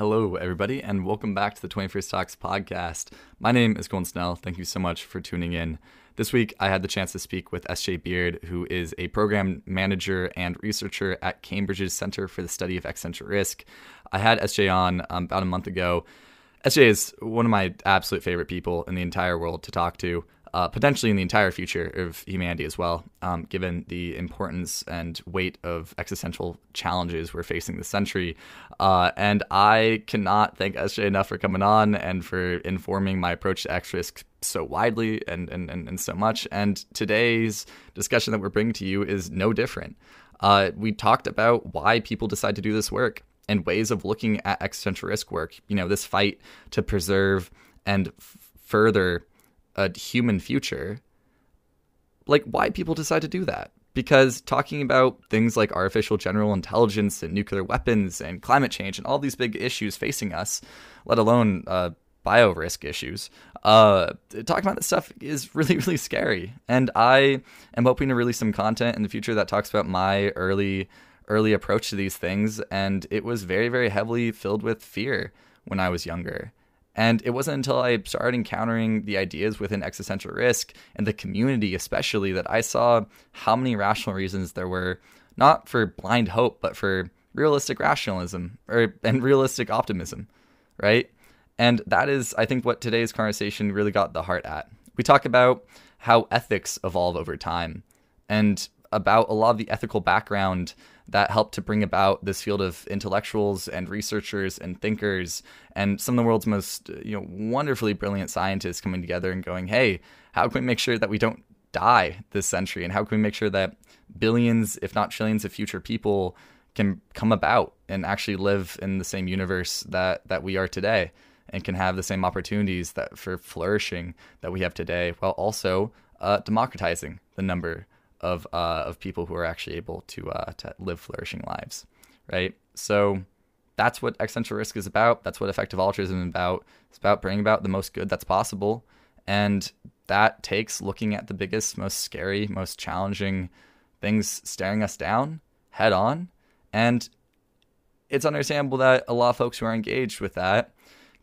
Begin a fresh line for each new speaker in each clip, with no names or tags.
Hello, everybody, and welcome back to the 21st Talks podcast. My name is Colin Snell. Thank you so much for tuning in. This week, I had the chance to speak with SJ Beard, who is a program manager and researcher at Cambridge's Center for the Study of Existential Risk. I had SJ on um, about a month ago. SJ is one of my absolute favorite people in the entire world to talk to uh, potentially in the entire future of humanity as well, um, given the importance and weight of existential challenges we're facing this century. Uh, and I cannot thank SJ enough for coming on and for informing my approach to X risk so widely and, and, and, and so much. And today's discussion that we're bringing to you is no different. Uh, we talked about why people decide to do this work and ways of looking at existential risk work. You know, this fight to preserve and f- further a human future, like why people decide to do that. Because talking about things like artificial general intelligence and nuclear weapons and climate change and all these big issues facing us, let alone uh, bio risk issues, uh, talking about this stuff is really, really scary. And I am hoping to release some content in the future that talks about my early, early approach to these things. And it was very, very heavily filled with fear when I was younger. And it wasn't until I started encountering the ideas within existential risk and the community, especially, that I saw how many rational reasons there were, not for blind hope, but for realistic rationalism or and realistic optimism, right? And that is, I think, what today's conversation really got the heart at. We talk about how ethics evolve over time and about a lot of the ethical background that helped to bring about this field of intellectuals and researchers and thinkers and some of the world's most you know wonderfully brilliant scientists coming together and going hey how can we make sure that we don't die this century? And how can we make sure that billions if not trillions of future people can come about and actually live in the same universe that that we are today and can have the same opportunities that for flourishing that we have today while also uh, democratizing the number of uh, of people who are actually able to uh, to live flourishing lives, right? So that's what existential risk is about. That's what effective altruism is about. It's about bringing about the most good that's possible, and that takes looking at the biggest, most scary, most challenging things staring us down head on, and it's understandable that a lot of folks who are engaged with that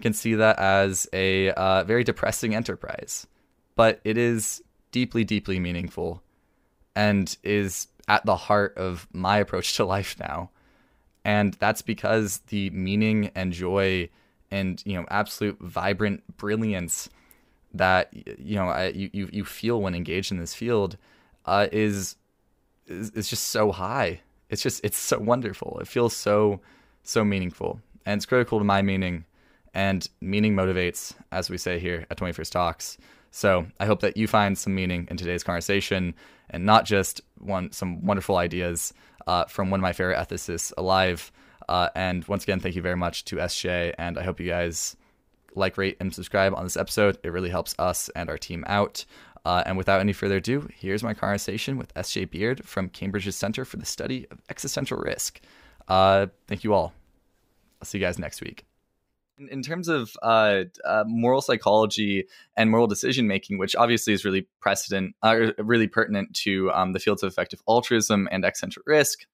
can see that as a uh, very depressing enterprise, but it is deeply, deeply meaningful and is at the heart of my approach to life now. And that's because the meaning and joy and you know absolute vibrant brilliance that you know I, you you feel when engaged in this field uh, is, is is just so high. It's just it's so wonderful. It feels so so meaningful, and it's critical to my meaning. And meaning motivates, as we say here at 21st Talks. So I hope that you find some meaning in today's conversation and not just one some wonderful ideas uh, from one of my favorite ethicists alive. Uh, and once again, thank you very much to SJ, and I hope you guys like, rate, and subscribe on this episode. It really helps us and our team out. Uh, and without any further ado, here's my conversation with SJ Beard from Cambridge's Center for the Study of Existential Risk. Uh, thank you all. I'll see you guys next week. In terms of uh, uh, moral psychology and moral decision making, which obviously is really precedent, uh, really pertinent to um, the fields of effective altruism and existential risk,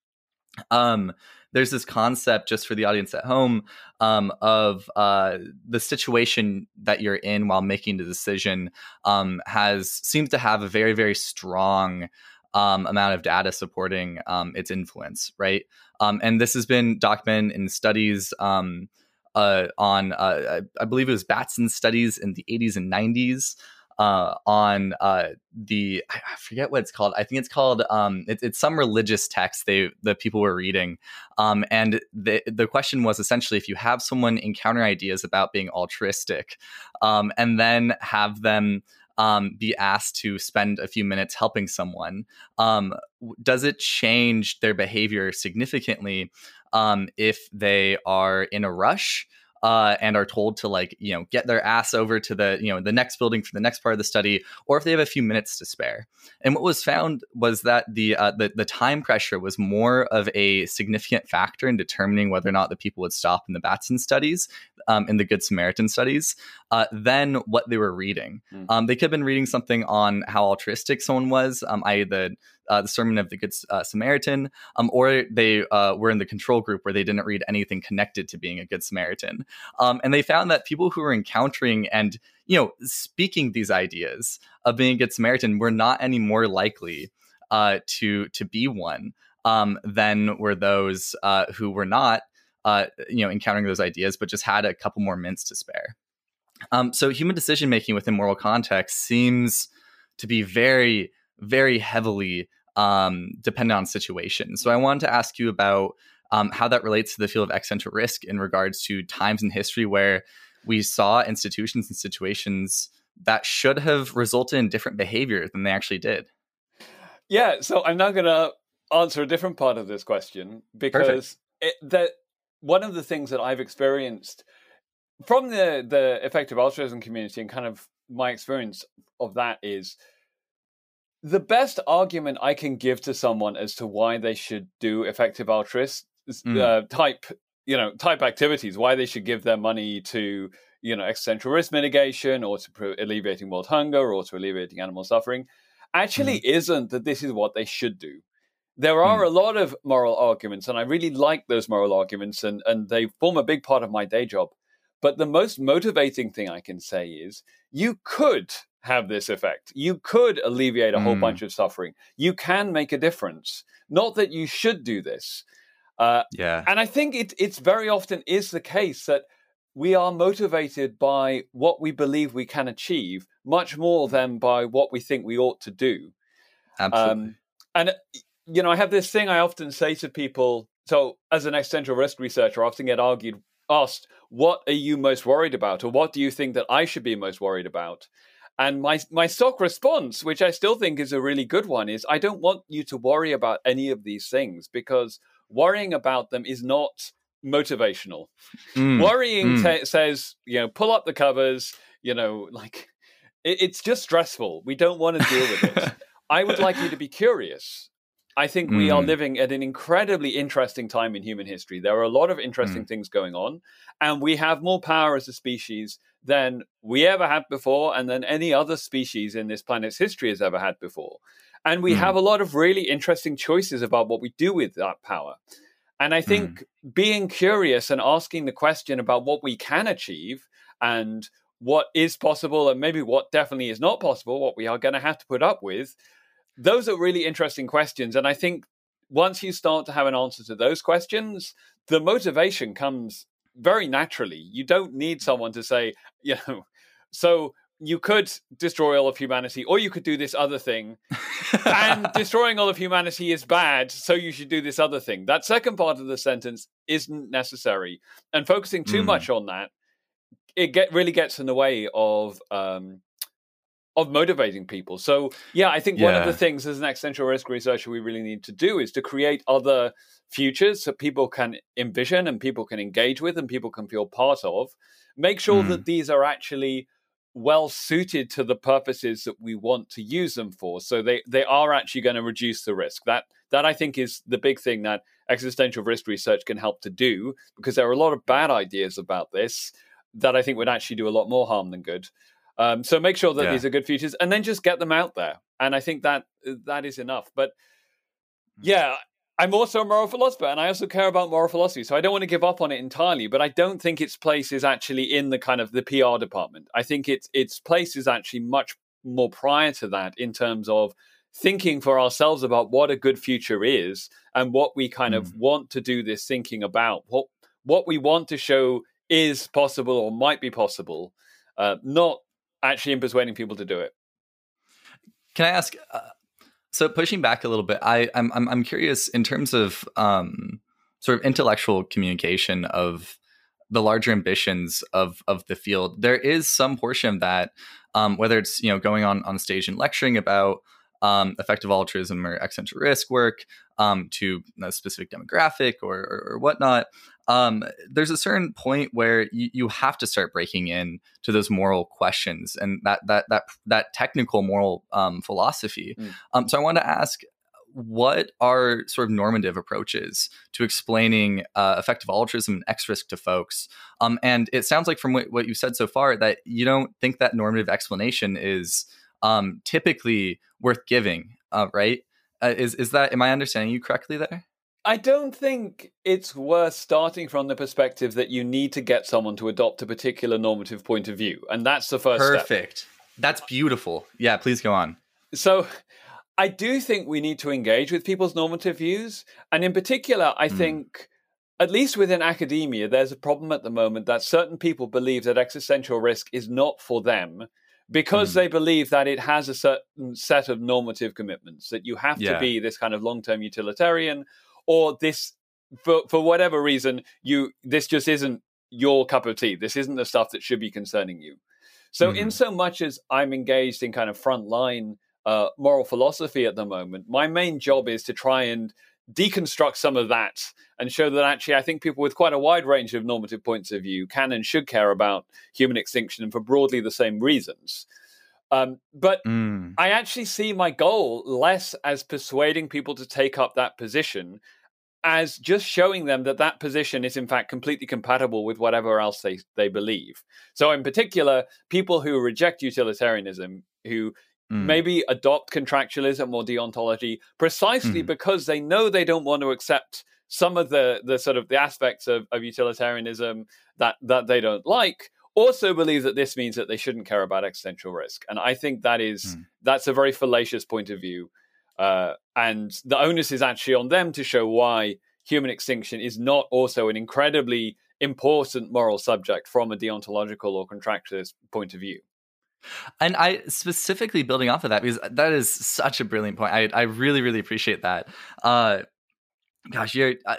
um, there's this concept just for the audience at home um, of uh, the situation that you're in while making the decision um, has seems to have a very very strong um, amount of data supporting um, its influence, right? Um, and this has been documented in studies um, uh, on uh, I believe it was Batson studies in the 80s and 90s uh, on uh, the I forget what it's called. I think it's called um, it, it's some religious text they the people were reading, um, and the the question was essentially if you have someone encounter ideas about being altruistic, um, and then have them. Um, be asked to spend a few minutes helping someone, um, does it change their behavior significantly um, if they are in a rush uh, and are told to like you know get their ass over to the you know the next building for the next part of the study, or if they have a few minutes to spare. And what was found was that the uh, the, the time pressure was more of a significant factor in determining whether or not the people would stop in the Batson studies, um, in the Good Samaritan studies, uh, than what they were reading. Mm. Um, they could have been reading something on how altruistic someone was, um, i.e., the uh, the Sermon of the Good uh, Samaritan, um, or they uh, were in the control group where they didn't read anything connected to being a Good Samaritan. Um, and they found that people who were encountering and you know speaking these ideas of being a Good Samaritan were not any more likely uh, to to be one um, than were those uh, who were not. you know, encountering those ideas, but just had a couple more mints to spare. Um, so human decision making within moral context seems to be very, very heavily um, dependent on situation. So I wanted to ask you about um, how that relates to the field of existential risk in regards to times in history where we saw institutions and situations that should have resulted in different behavior than they actually did.
Yeah, so I'm now going to answer a different part of this question because it, that one of the things that I've experienced from the the effective altruism community and kind of my experience of that is the best argument I can give to someone as to why they should do effective altruist mm. uh, type you know type activities, why they should give their money to you know existential risk mitigation or to pro- alleviating world hunger or to alleviating animal suffering, actually mm. isn't that this is what they should do. There are mm. a lot of moral arguments, and I really like those moral arguments, and and they form a big part of my day job. But the most motivating thing I can say is you could have this effect. You could alleviate a whole mm. bunch of suffering. You can make a difference. Not that you should do this.
Uh, yeah.
And I think it, it's very often is the case that we are motivated by what we believe we can achieve much more than by what we think we ought to do.
Absolutely. Um,
and, you know, I have this thing I often say to people. So, as an existential risk researcher, I often get argued asked, "What are you most worried about?" or "What do you think that I should be most worried about?" And my my stock response, which I still think is a really good one, is I don't want you to worry about any of these things because worrying about them is not motivational. Mm, Worrying mm. T- says, you know, pull up the covers, you know, like it, it's just stressful. We don't want to deal with it. I would like you to be curious. I think mm. we are mm. living at an incredibly interesting time in human history. There are a lot of interesting mm. things going on, and we have more power as a species than we ever had before, and than any other species in this planet's history has ever had before. And we mm. have a lot of really interesting choices about what we do with that power. And I think mm. being curious and asking the question about what we can achieve and what is possible, and maybe what definitely is not possible, what we are going to have to put up with those are really interesting questions. And I think once you start to have an answer to those questions, the motivation comes very naturally. You don't need someone to say, you know, so you could destroy all of humanity, or you could do this other thing. and destroying all of humanity is bad, so you should do this other thing. That second part of the sentence isn't necessary. And focusing too mm. much on that, it get really gets in the way of um, of motivating people. So yeah, I think yeah. one of the things as an existential risk researcher we really need to do is to create other futures that people can envision and people can engage with and people can feel part of. Make sure mm. that these are actually well suited to the purposes that we want to use them for. So they they are actually going to reduce the risk. That that I think is the big thing that existential risk research can help to do because there are a lot of bad ideas about this that I think would actually do a lot more harm than good. Um, so make sure that yeah. these are good features, and then just get them out there. And I think that that is enough. But hmm. yeah, I'm also a moral philosopher, and I also care about moral philosophy. So I don't want to give up on it entirely. But I don't think its place is actually in the kind of the PR department. I think its its place is actually much more prior to that in terms of thinking for ourselves about what a good future is and what we kind mm. of hmm. want to do this thinking about what what we want to show is possible or might be possible uh, not actually in persuading people to do it.
Can I ask? Uh, so pushing back a little bit, I I'm I'm, I'm curious in terms of um, sort of intellectual communication of the larger ambitions of of the field. There is some portion of that, um, whether it's you know going on on stage and lecturing about um, effective altruism or existential risk work um, to a specific demographic or, or, or whatnot um, there's a certain point where you, you have to start breaking in to those moral questions and that that that that technical moral um, philosophy. Mm. Um, so I want to ask, what are sort of normative approaches to explaining uh, effective altruism and X risk to folks? Um, and it sounds like from what, what you've said so far that you don't think that normative explanation is um, typically worth giving, uh, right? Uh, is is that am I understanding you correctly there?
I don't think it's worth starting from the perspective that you need to get someone to adopt a particular normative point of view, and that's the first
Perfect. Step. That's beautiful. Yeah, please go on.
So, I do think we need to engage with people's normative views, and in particular, I mm. think at least within academia, there's a problem at the moment that certain people believe that existential risk is not for them because mm. they believe that it has a certain set of normative commitments that you have yeah. to be this kind of long-term utilitarian or this for for whatever reason you this just isn't your cup of tea this isn't the stuff that should be concerning you so mm. in so much as i'm engaged in kind of frontline uh, moral philosophy at the moment my main job is to try and deconstruct some of that and show that actually I think people with quite a wide range of normative points of view can and should care about human extinction and for broadly the same reasons. Um, but mm. I actually see my goal less as persuading people to take up that position as just showing them that that position is in fact completely compatible with whatever else they, they believe. So in particular, people who reject utilitarianism, who mm. maybe adopt contractualism or deontology precisely mm. because they know they don't want to accept some of the the sort of the aspects of, of utilitarianism that that they don't like also believe that this means that they shouldn't care about existential risk and i think that is mm. that's a very fallacious point of view uh, and the onus is actually on them to show why human extinction is not also an incredibly important moral subject from a deontological or contractualist point of view
and I specifically building off of that because that is such a brilliant point. I I really really appreciate that. Uh, gosh, you're I,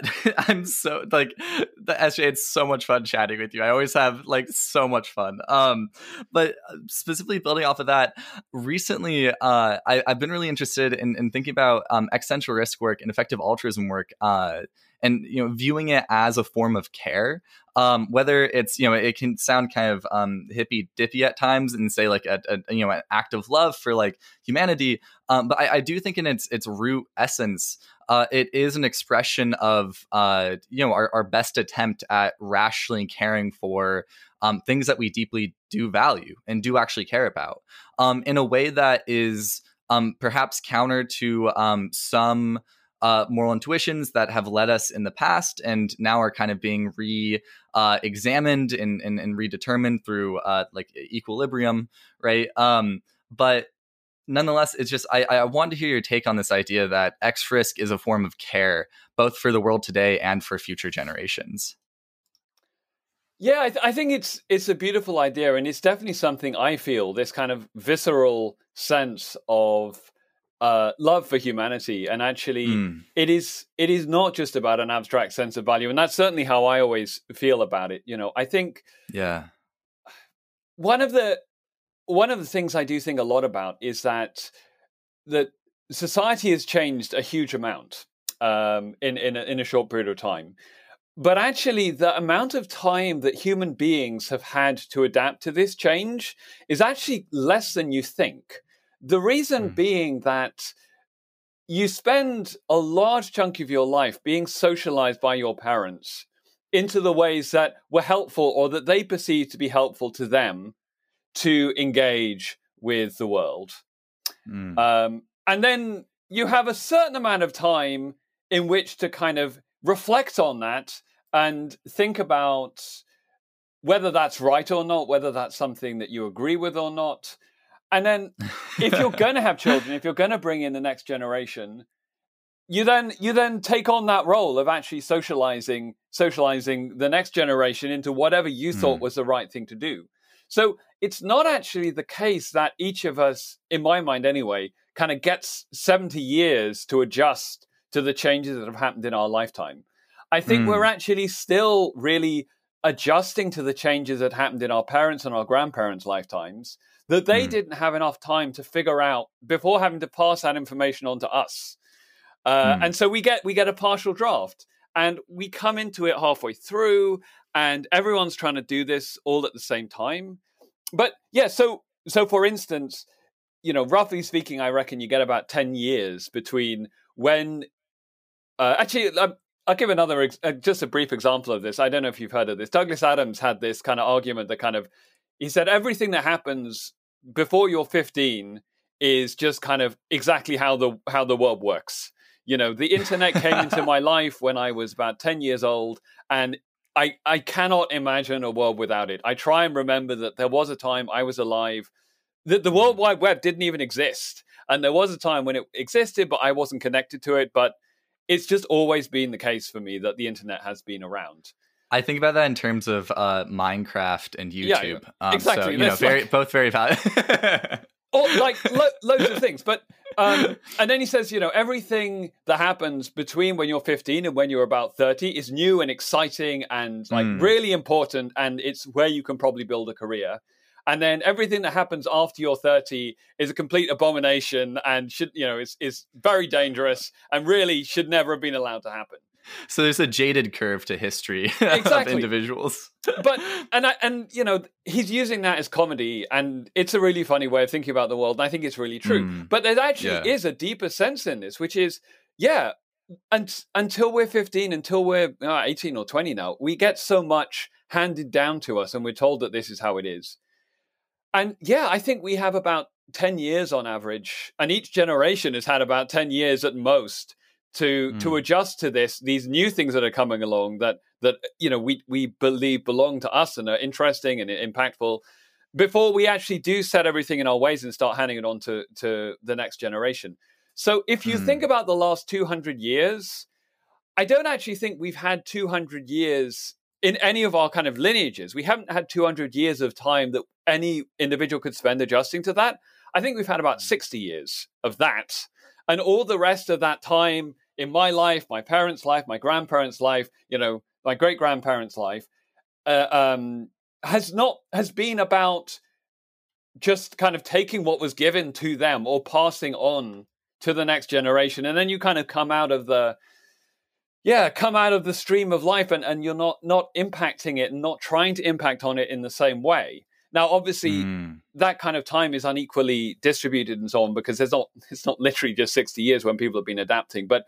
am so like the SJ. It's so much fun chatting with you. I always have like so much fun. Um, but uh, specifically building off of that, recently, uh, I, have been really interested in, in thinking about um, existential risk work and effective altruism work. Uh, and you know viewing it as a form of care um, whether it's you know it can sound kind of um, hippy dippy at times and say like a, a, you know an act of love for like humanity um, but I, I, do think in its its root essence uh, it is an expression of uh, you know our, our, best attempt at rationally caring for um, things that we deeply do value and do actually care about um, in a way that is um, perhaps counter to um, some uh, moral intuitions that have led us in the past and now are kind of being re uh, examined and, and, and, redetermined through uh, like equilibrium, right? Um, but nonetheless, it's just I, I want to hear your take on this idea that X risk is a form of care, both for the world today and for future generations.
Yeah, I, th- I, think it's it's a beautiful idea, and it's definitely something I feel this kind of visceral sense of uh, love for humanity, and actually, mm. it is it is not just about an abstract sense of value, and that's certainly how I always feel about it. You know, I think
yeah,
one of the one of the things I do think a lot about is that that society has changed a huge amount um, in in a, in a short period of time. But actually, the amount of time that human beings have had to adapt to this change is actually less than you think. The reason mm. being that you spend a large chunk of your life being socialized by your parents into the ways that were helpful or that they perceived to be helpful to them to engage with the world. Mm. Um, and then you have a certain amount of time in which to kind of reflect on that and think about whether that's right or not, whether that's something that you agree with or not. And then if you're going to have children, if you're going to bring in the next generation, you then you then take on that role of actually socializing socializing the next generation into whatever you mm. thought was the right thing to do. So it's not actually the case that each of us, in my mind anyway, kind of gets 70 years to adjust to the changes that have happened in our lifetime. I think mm. we're actually still really adjusting to the changes that happened in our parents and our grandparents' lifetimes that they mm. didn't have enough time to figure out before having to pass that information on to us. Uh, mm. And so we get we get a partial draft, and we come into it halfway through, and everyone's trying to do this all at the same time. But yeah, so so for instance, you know, roughly speaking, I reckon you get about ten years between when. Uh, actually, um, I'll give another, uh, just a brief example of this. I don't know if you've heard of this. Douglas Adams had this kind of argument that kind of he said everything that happens before you're 15 is just kind of exactly how the how the world works. You know, the internet came into my life when I was about 10 years old and I I cannot imagine a world without it. I try and remember that there was a time I was alive that the World Wide Web didn't even exist. And there was a time when it existed, but I wasn't connected to it. But it's just always been the case for me that the internet has been around.
I think about that in terms of uh, Minecraft and YouTube.
Yeah, um, exactly.
So, you know, very like, both very valid.
or like lo- loads of things. But um, and then he says, you know, everything that happens between when you're 15 and when you're about 30 is new and exciting and like mm. really important, and it's where you can probably build a career. And then everything that happens after you're 30 is a complete abomination and should, you know, is is very dangerous and really should never have been allowed to happen.
So there's a jaded curve to history exactly. of individuals.
but and I, and you know he's using that as comedy, and it's a really funny way of thinking about the world. And I think it's really true. Mm. But there actually yeah. is a deeper sense in this, which is yeah, and until we're 15, until we're uh, 18 or 20 now, we get so much handed down to us, and we're told that this is how it is. And yeah, I think we have about 10 years on average, and each generation has had about 10 years at most to mm. to adjust to this these new things that are coming along that that you know we we believe belong to us and are interesting and impactful before we actually do set everything in our ways and start handing it on to to the next generation so if you mm. think about the last 200 years i don't actually think we've had 200 years in any of our kind of lineages we haven't had 200 years of time that any individual could spend adjusting to that. I think we've had about hmm. 60 years of that. And all the rest of that time in my life, my parents' life, my grandparents' life, you know, my great grandparents' life, uh, um, has not has been about just kind of taking what was given to them or passing on to the next generation, and then you kind of come out of the yeah come out of the stream of life and, and you're not not impacting it and not trying to impact on it in the same way now obviously mm. that kind of time is unequally distributed and so on because there's not it's not literally just 60 years when people have been adapting but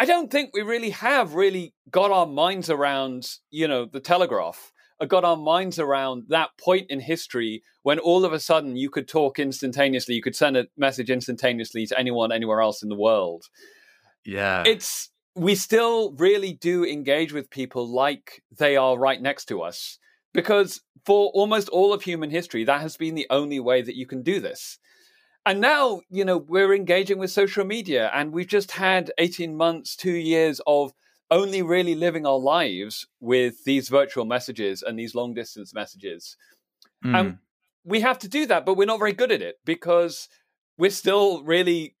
I don't think we really have really got our minds around, you know, the telegraph, uh, got our minds around that point in history when all of a sudden you could talk instantaneously, you could send a message instantaneously to anyone anywhere else in the world.
Yeah.
It's we still really do engage with people like they are right next to us because for almost all of human history that has been the only way that you can do this and now, you know, we're engaging with social media and we've just had 18 months, two years of only really living our lives with these virtual messages and these long distance messages. Mm. And we have to do that, but we're not very good at it because we're still really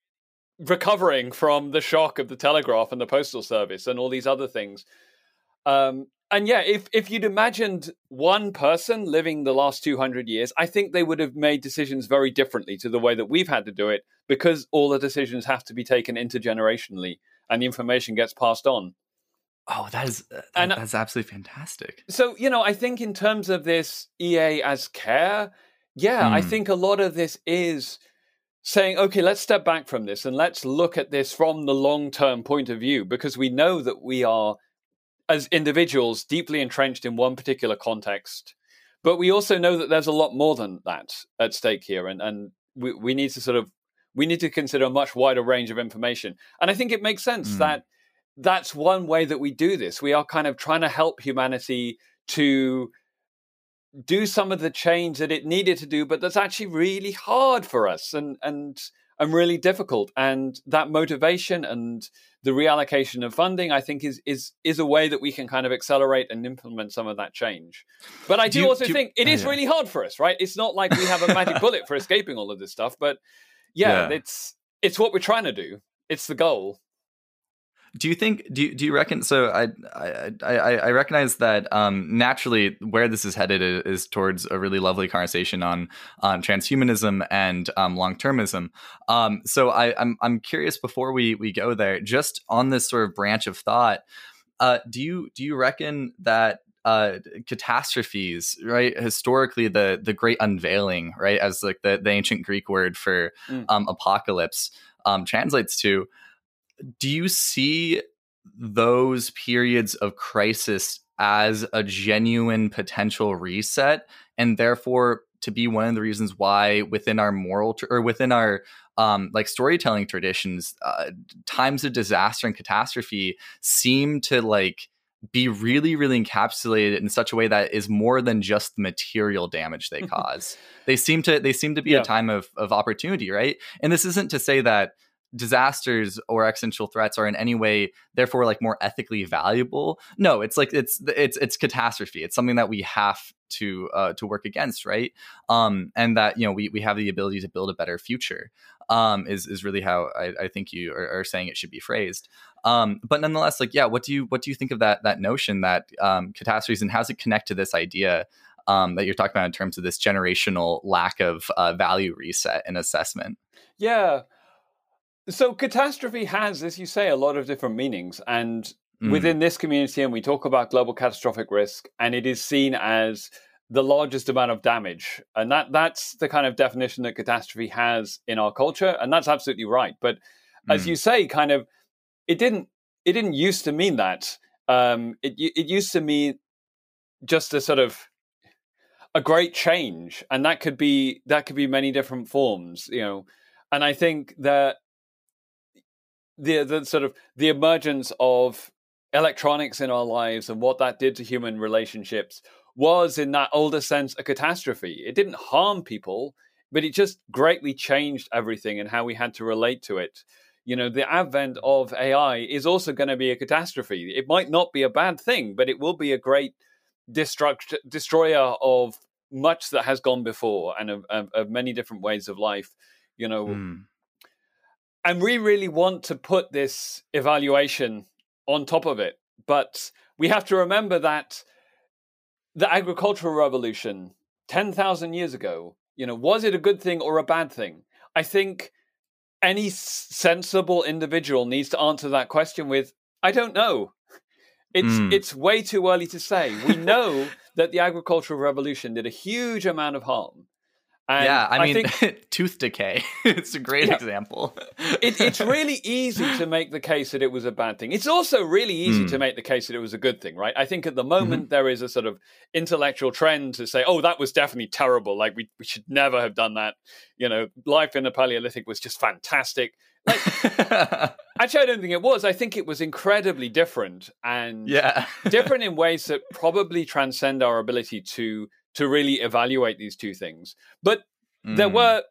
recovering from the shock of the telegraph and the postal service and all these other things. Um, and yeah, if if you'd imagined one person living the last 200 years, I think they would have made decisions very differently to the way that we've had to do it because all the decisions have to be taken intergenerationally and the information gets passed on.
Oh, that is uh, and, that's absolutely fantastic.
So, you know, I think in terms of this EA as care, yeah, mm. I hmm. think a lot of this is saying, okay, let's step back from this and let's look at this from the long term point of view because we know that we are as individuals deeply entrenched in one particular context. But we also know that there's a lot more than that at stake here, and and we, we need to sort of we need to consider a much wider range of information. And I think it makes sense mm. that that's one way that we do this. We are kind of trying to help humanity to do some of the change that it needed to do, but that's actually really hard for us and and and really difficult. And that motivation and the reallocation of funding, I think, is is is a way that we can kind of accelerate and implement some of that change. But I do, do you, also do think it oh, is oh, yeah. really hard for us, right? It's not like we have a magic bullet for escaping all of this stuff, but yeah, yeah, it's it's what we're trying to do. It's the goal
do you think do you, do you reckon so I, I i i recognize that um naturally where this is headed is towards a really lovely conversation on on transhumanism and um long-termism um so i i'm, I'm curious before we we go there just on this sort of branch of thought uh do you do you reckon that uh catastrophes right historically the the great unveiling right as like the, the ancient greek word for mm. um apocalypse um translates to do you see those periods of crisis as a genuine potential reset and therefore to be one of the reasons why within our moral tr- or within our um, like storytelling traditions, uh, times of disaster and catastrophe seem to like be really, really encapsulated in such a way that is more than just the material damage they cause. they seem to they seem to be yeah. a time of of opportunity, right? And this isn't to say that disasters or existential threats are in any way therefore like more ethically valuable. No it's like it's it's it's catastrophe. It's something that we have to uh, to work against right? Um and that you know we we have the ability to build a better future um is is really how i, I think you are, are, saying it should be phrased. Um but nonetheless like yeah what do you what do you think of that that notion that um catastrophes and how does it connect to this idea um, that you're talking about in terms of this generational lack of uh, value reset and assessment?
Yeah so catastrophe has, as you say, a lot of different meanings. And mm. within this community, and we talk about global catastrophic risk, and it is seen as the largest amount of damage. And that that's the kind of definition that catastrophe has in our culture. And that's absolutely right. But mm. as you say, kind of it didn't it didn't used to mean that. Um, it it used to mean just a sort of a great change, and that could be that could be many different forms, you know. And I think that the the sort of the emergence of electronics in our lives and what that did to human relationships was in that older sense a catastrophe. It didn't harm people but it just greatly changed everything and how we had to relate to it. You know the advent of ai is also going to be a catastrophe. It might not be a bad thing but it will be a great destruct- destroyer of much that has gone before and of, of, of many different ways of life. You know mm and we really want to put this evaluation on top of it. But we have to remember that the agricultural revolution 10,000 years ago, you know, was it a good thing or a bad thing? I think any sensible individual needs to answer that question with, I don't know. It's mm. it's way too early to say. We know that the agricultural revolution did a huge amount of harm.
And yeah, I mean, I think, tooth decay. it's a great yeah, example.
it, it's really easy to make the case that it was a bad thing. It's also really easy mm. to make the case that it was a good thing, right? I think at the moment mm-hmm. there is a sort of intellectual trend to say, "Oh, that was definitely terrible. Like we we should never have done that." You know, life in the Paleolithic was just fantastic. Like, actually, I don't think it was. I think it was incredibly different and
yeah,
different in ways that probably transcend our ability to to really evaluate these two things. But mm. there were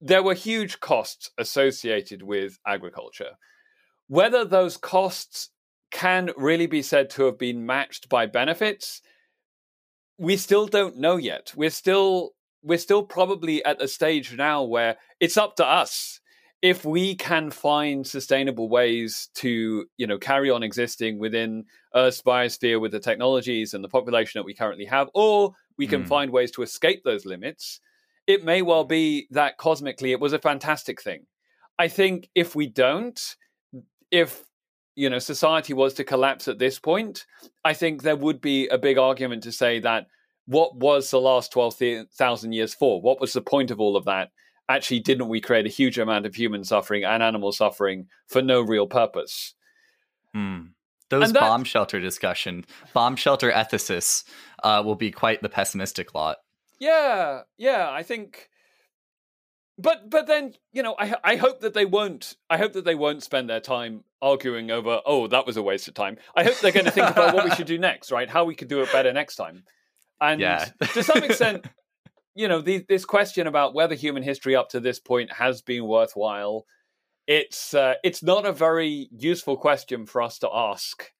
there were huge costs associated with agriculture. Whether those costs can really be said to have been matched by benefits, we still don't know yet. We're still we're still probably at a stage now where it's up to us if we can find sustainable ways to you know carry on existing within earth's biosphere with the technologies and the population that we currently have or we can mm. find ways to escape those limits it may well be that cosmically it was a fantastic thing i think if we don't if you know society was to collapse at this point i think there would be a big argument to say that what was the last 12,000 years for what was the point of all of that actually didn't we create a huge amount of human suffering and animal suffering for no real purpose?
Mm. Those that, bomb shelter discussion, bomb shelter ethicists uh, will be quite the pessimistic lot.
Yeah, yeah, I think. But but then you know I I hope that they won't I hope that they won't spend their time arguing over oh that was a waste of time. I hope they're going to think about what we should do next, right? How we could do it better next time. And yeah. to some extent, you know, the, this question about whether human history up to this point has been worthwhile, it's uh, it's not a very useful question for us to ask,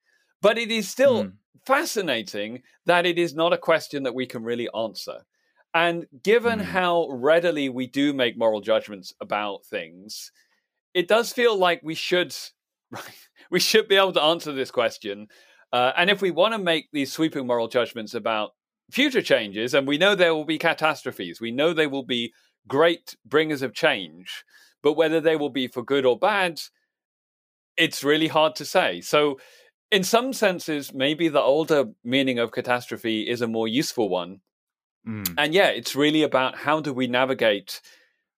but it is still mm. fascinating that it is not a question that we can really answer. And given mm. how readily we do make moral judgments about things, it does feel like we should we should be able to answer this question. Uh, and if we want to make these sweeping moral judgments about future changes, and we know there will be catastrophes. We know they will be great bringers of change, but whether they will be for good or bad, it's really hard to say. So, in some senses, maybe the older meaning of catastrophe is a more useful one. Mm. And yeah, it's really about how do we navigate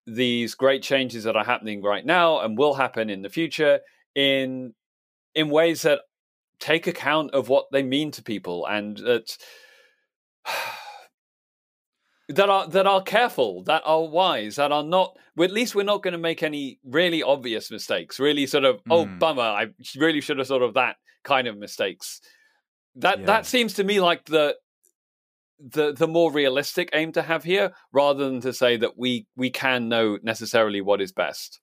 these great changes that are happening right now and will happen in the future in in ways that take account of what they mean to people and that that are that are careful, that are wise, that are not. Well, at least we're not going to make any really obvious mistakes. Really, sort of, oh
Mm.
bummer, I really should have thought of that kind of mistakes. That
Yeah.
that seems to me like the the the more realistic aim to have here, rather than to say that we we can know necessarily what is best.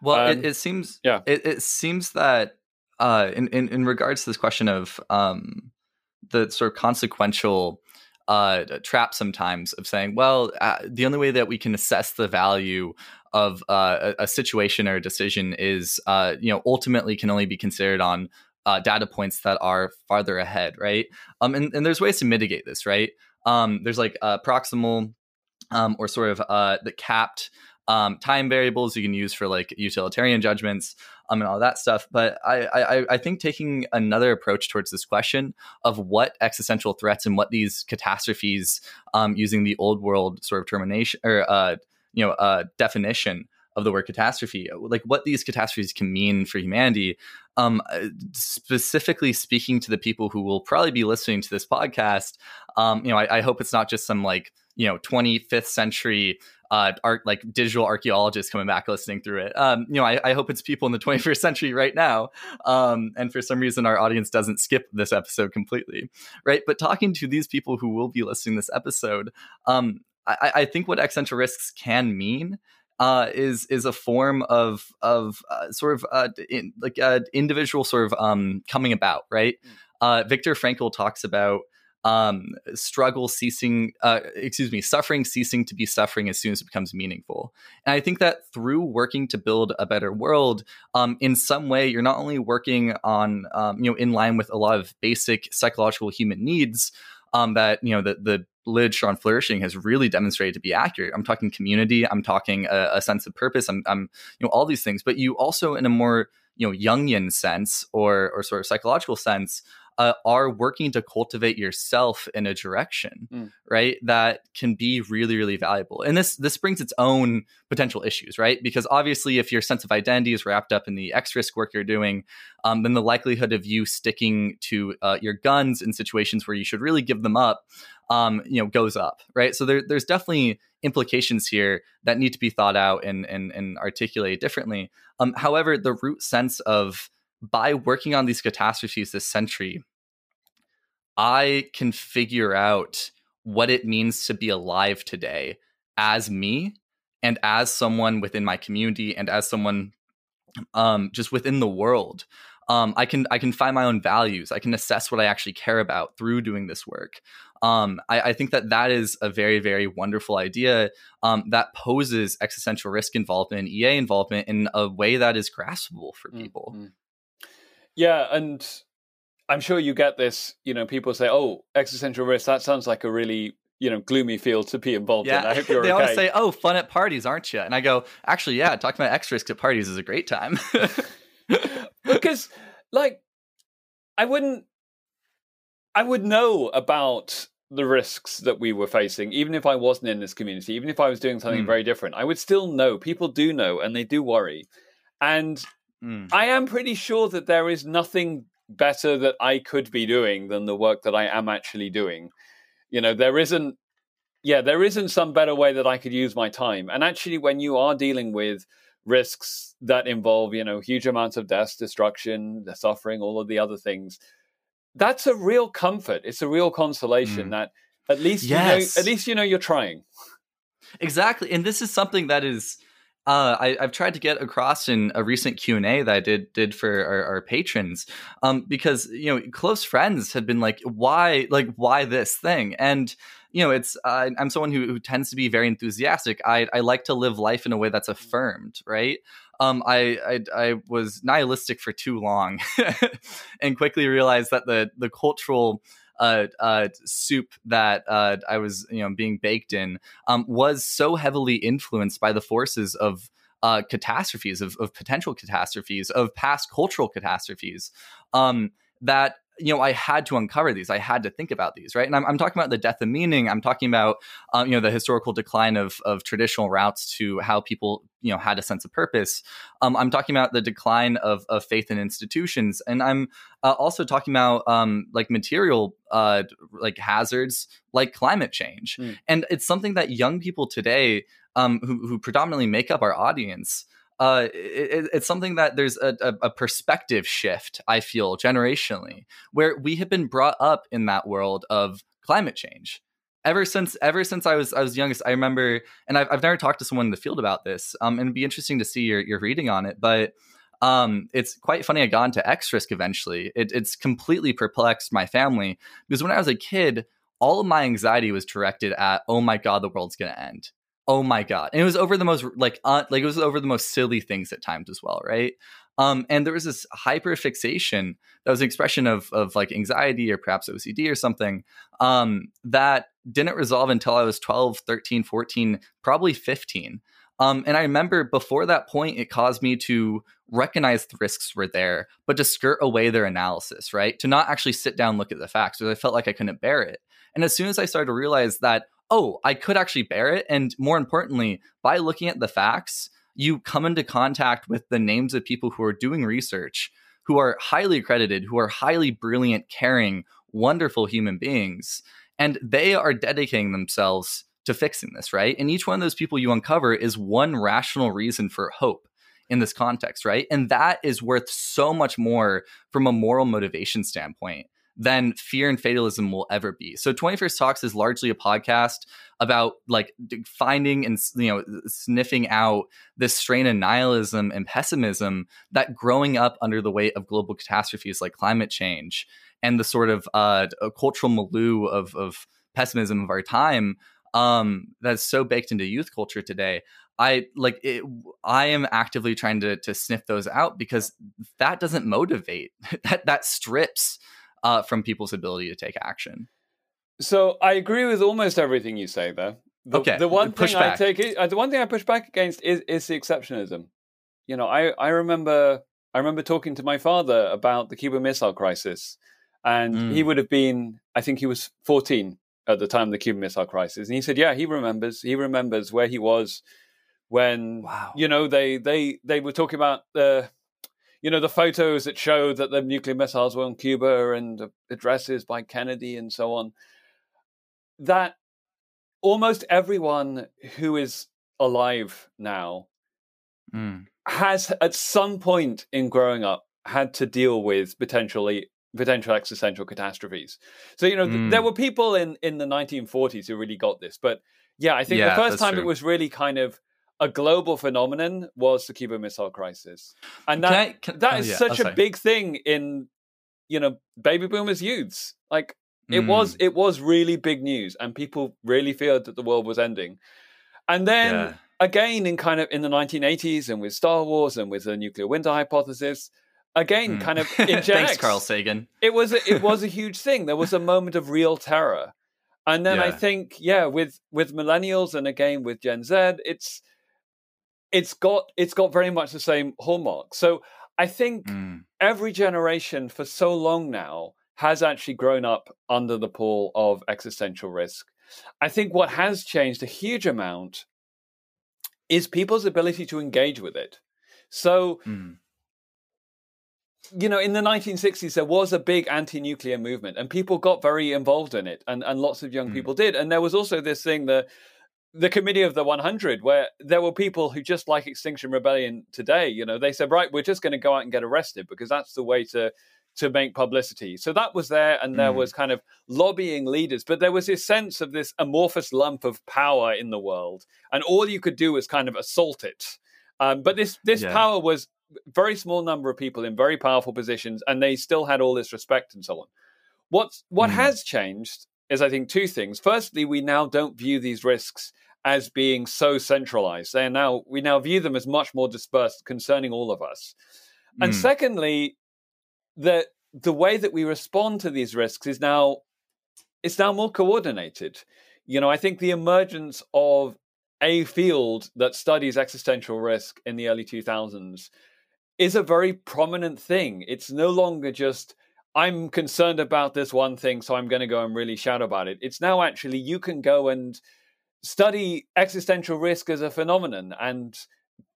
Well,
Um,
it, it seems
yeah.
it, it seems that uh, in, in in regards to this question of um, the sort of consequential uh, trap sometimes of saying, well, uh, the only way that we can assess the value of uh, a, a situation or a decision is, uh, you know, ultimately can only be considered on uh, data points that are farther ahead, right? Um, and, and there's ways to mitigate this, right? Um, there's like proximal um, or sort of uh, the capped um, time variables you can use for like utilitarian judgments um, and all that stuff. But I, I, I think taking another approach towards this question of what existential threats and what these catastrophes, um, using the old world sort of termination or uh, you know uh, definition of the word catastrophe, like what these catastrophes can mean for humanity. Um, uh, specifically speaking to the people who will probably be listening to this podcast, um, you know, I, I hope it's not just some like you know 25th century uh, art like digital archaeologists coming back listening through it. Um, you know, I, I hope it's people in the 21st century right now. Um, and for some reason, our audience doesn't skip this episode completely, right? But talking to these people who will be listening this episode, um, I, I think what existential risks can mean uh, is is a form of of uh, sort of uh, in, like uh, individual sort of um, coming about, right?
Mm.
Uh, Viktor Frankl talks about um, struggle ceasing, uh, excuse me, suffering ceasing to be suffering as soon as it becomes meaningful. And I think that through working to build a better world, um, in some way, you're not only working on, um, you know, in line with a lot of basic psychological human needs um, that, you know, the, the literature on flourishing has really demonstrated to be accurate. I'm talking community, I'm talking a, a sense of purpose, I'm, I'm, you know, all these things, but you also, in a more, you know, Jungian sense or, or sort of psychological sense, uh, are working to cultivate yourself in a direction,
Mm.
right? That can be really, really valuable. And this this brings its own potential issues, right? Because obviously, if your sense of identity is wrapped up in the X risk work you're doing, um, then the likelihood of you sticking to uh, your guns in situations where you should really give them up, um, you know, goes up, right? So there, there's definitely implications here that need to be thought out and and, and articulated differently. Um, however, the root sense of by working on these catastrophes this century, I can figure out what it means to be alive today as me and as someone within my community and as someone um, just within the world. Um, I can I can find my own values. I can assess what I actually care about through doing this work. Um, I, I think that that is a very very wonderful idea um, that poses existential risk involvement, EA involvement in a way that is graspable for
Mm,
people.
mm. Yeah, and I'm sure you get this. You know, people say, "Oh, existential risk." That sounds like a really you know gloomy field to be involved in. I hope you're
they
okay.
always say, "Oh, fun at parties, aren't you?" And I go, "Actually, yeah, talking about X risk at parties is a great time."
because like i wouldn't i would know about the risks that we were facing even if i wasn't in this community even if i was doing something
Hmm.
very different i would still know people do know and they do worry and
Mm,
i am pretty sure that there is nothing better that i could be doing than the work that i am actually doing you know there isn't yeah there isn't some better way that i could use my time and actually when you are dealing with risks that involve you know huge amounts of death destruction the suffering all of the other things that's a real comfort it's a real consolation
Mm.
that at least
Yes.
you know at least you know you're trying
exactly, and this is something that is. Uh, I, I've tried to get across in a recent Q and A that I did did for our, our patrons, um, because you know close friends have been like, why, like, why this thing? And you know, it's uh, I'm someone who, who tends to be very enthusiastic. I I like to live life in a way that's affirmed, right? Um, I, I I was nihilistic for too long, and quickly realized that the the cultural uh, uh, soup that uh, I was you know being baked in um, was so heavily influenced by the forces of uh, catastrophes, of, of potential catastrophes, of past cultural catastrophes, um, that you know, I had to uncover these. I had to think about these, right? And I'm, I'm talking about the death of meaning. I'm talking about, um, you know, the historical decline of of traditional routes to how people, you know, had a sense of purpose. Um, I'm talking about the decline of of faith in institutions, and I'm uh, also talking about um, like material, uh, like hazards, like climate change. Mm. And it's something that young people today, um, who, who predominantly make up our audience uh, it, it's something that there's a, a, perspective shift, I feel, generationally, where we have been brought up in that world of climate change. Ever since ever since I was I was youngest, I remember, and I've, I've never talked to someone in the field about this, um, and it'd be interesting to see your, your reading on it. But um, it's quite funny. I got into X risk eventually. It, it's completely perplexed my family because when I was a kid, all of my anxiety was directed at, oh my god, the world's gonna end oh my god and it was over the most like uh, like it was over the most silly things at times as well right um and there was this hyper fixation that was an expression of of like anxiety or perhaps ocd or something um that didn't resolve until i was 12 13 14 probably 15 um, and I remember before that point, it caused me to recognize the risks were there, but to skirt away their analysis, right? To not actually sit down, look at the facts, because I felt like I couldn't bear it. And as soon as I started to realize that, oh, I could actually bear it. And more importantly, by looking at the facts, you come into contact with the names of people who are doing research, who are highly accredited, who are highly brilliant, caring, wonderful human beings. And they are dedicating themselves to fixing this, right? And each one of those people you uncover is one rational reason for hope in this context, right? And that is worth so much more from a moral motivation standpoint than fear and fatalism will ever be. So 21st Talks is largely a podcast about like finding and you know sniffing out this strain of nihilism and pessimism that growing up under the weight of global catastrophes like climate change and the sort of uh, cultural milieu of, of pessimism of our time um, that's so baked into youth culture today. I like it, I am actively trying to to sniff those out because that doesn't motivate. that that strips uh, from people's ability to take action.
So I agree with almost everything you say there. The,
okay.
The one push thing back. I take uh, the one thing I push back against is is the exceptionism. You know, I I remember I remember talking to my father about the Cuban Missile Crisis, and mm. he would have been I think he was fourteen at the time of the Cuban Missile Crisis, and he said, yeah, he remembers. He remembers where he was when wow. you know they they they were talking about the you know the photos that show that the nuclear missiles were on Cuba and addresses by Kennedy and so on. That almost everyone who is alive now mm. has at some point in growing up had to deal with potentially potential existential catastrophes. So you know mm. there were people in in the 1940s who really got this, but yeah, I think yeah, the first time true. it was really kind of a global phenomenon was the Cuban Missile Crisis, and that can I, can, that oh, yeah, such a big thing in you know baby boomers' youths. Like it mm. was it was really big news, and people really feared that the world was ending. And then yeah. again, in kind of in the 1980s, and with Star Wars, and with the nuclear winter hypothesis, again, mm. kind of in
Thanks, Carl Sagan.
It was a, it was a huge thing. There was a moment of real terror, and then yeah. I think yeah, with with millennials, and again with Gen Z, it's it's got it's got very much the same hallmark. So I think mm. every generation for so long now has actually grown up under the pull of existential risk. I think what has changed a huge amount is people's ability to engage with it. So, mm. you know, in the 1960s, there was a big anti nuclear movement and people got very involved in it, and, and lots of young mm. people did. And there was also this thing that the committee of the 100 where there were people who just like extinction rebellion today you know they said right we're just going to go out and get arrested because that's the way to to make publicity so that was there and there mm. was kind of lobbying leaders but there was this sense of this amorphous lump of power in the world and all you could do was kind of assault it um, but this this yeah. power was very small number of people in very powerful positions and they still had all this respect and so on what's what mm. has changed is I think two things. Firstly, we now don't view these risks as being so centralized. They are now we now view them as much more dispersed concerning all of us. And mm. secondly, that the way that we respond to these risks is now it's now more coordinated. You know, I think the emergence of a field that studies existential risk in the early 2000s is a very prominent thing. It's no longer just I'm concerned about this one thing, so I'm going to go and really shout about it. It's now actually you can go and study existential risk as a phenomenon and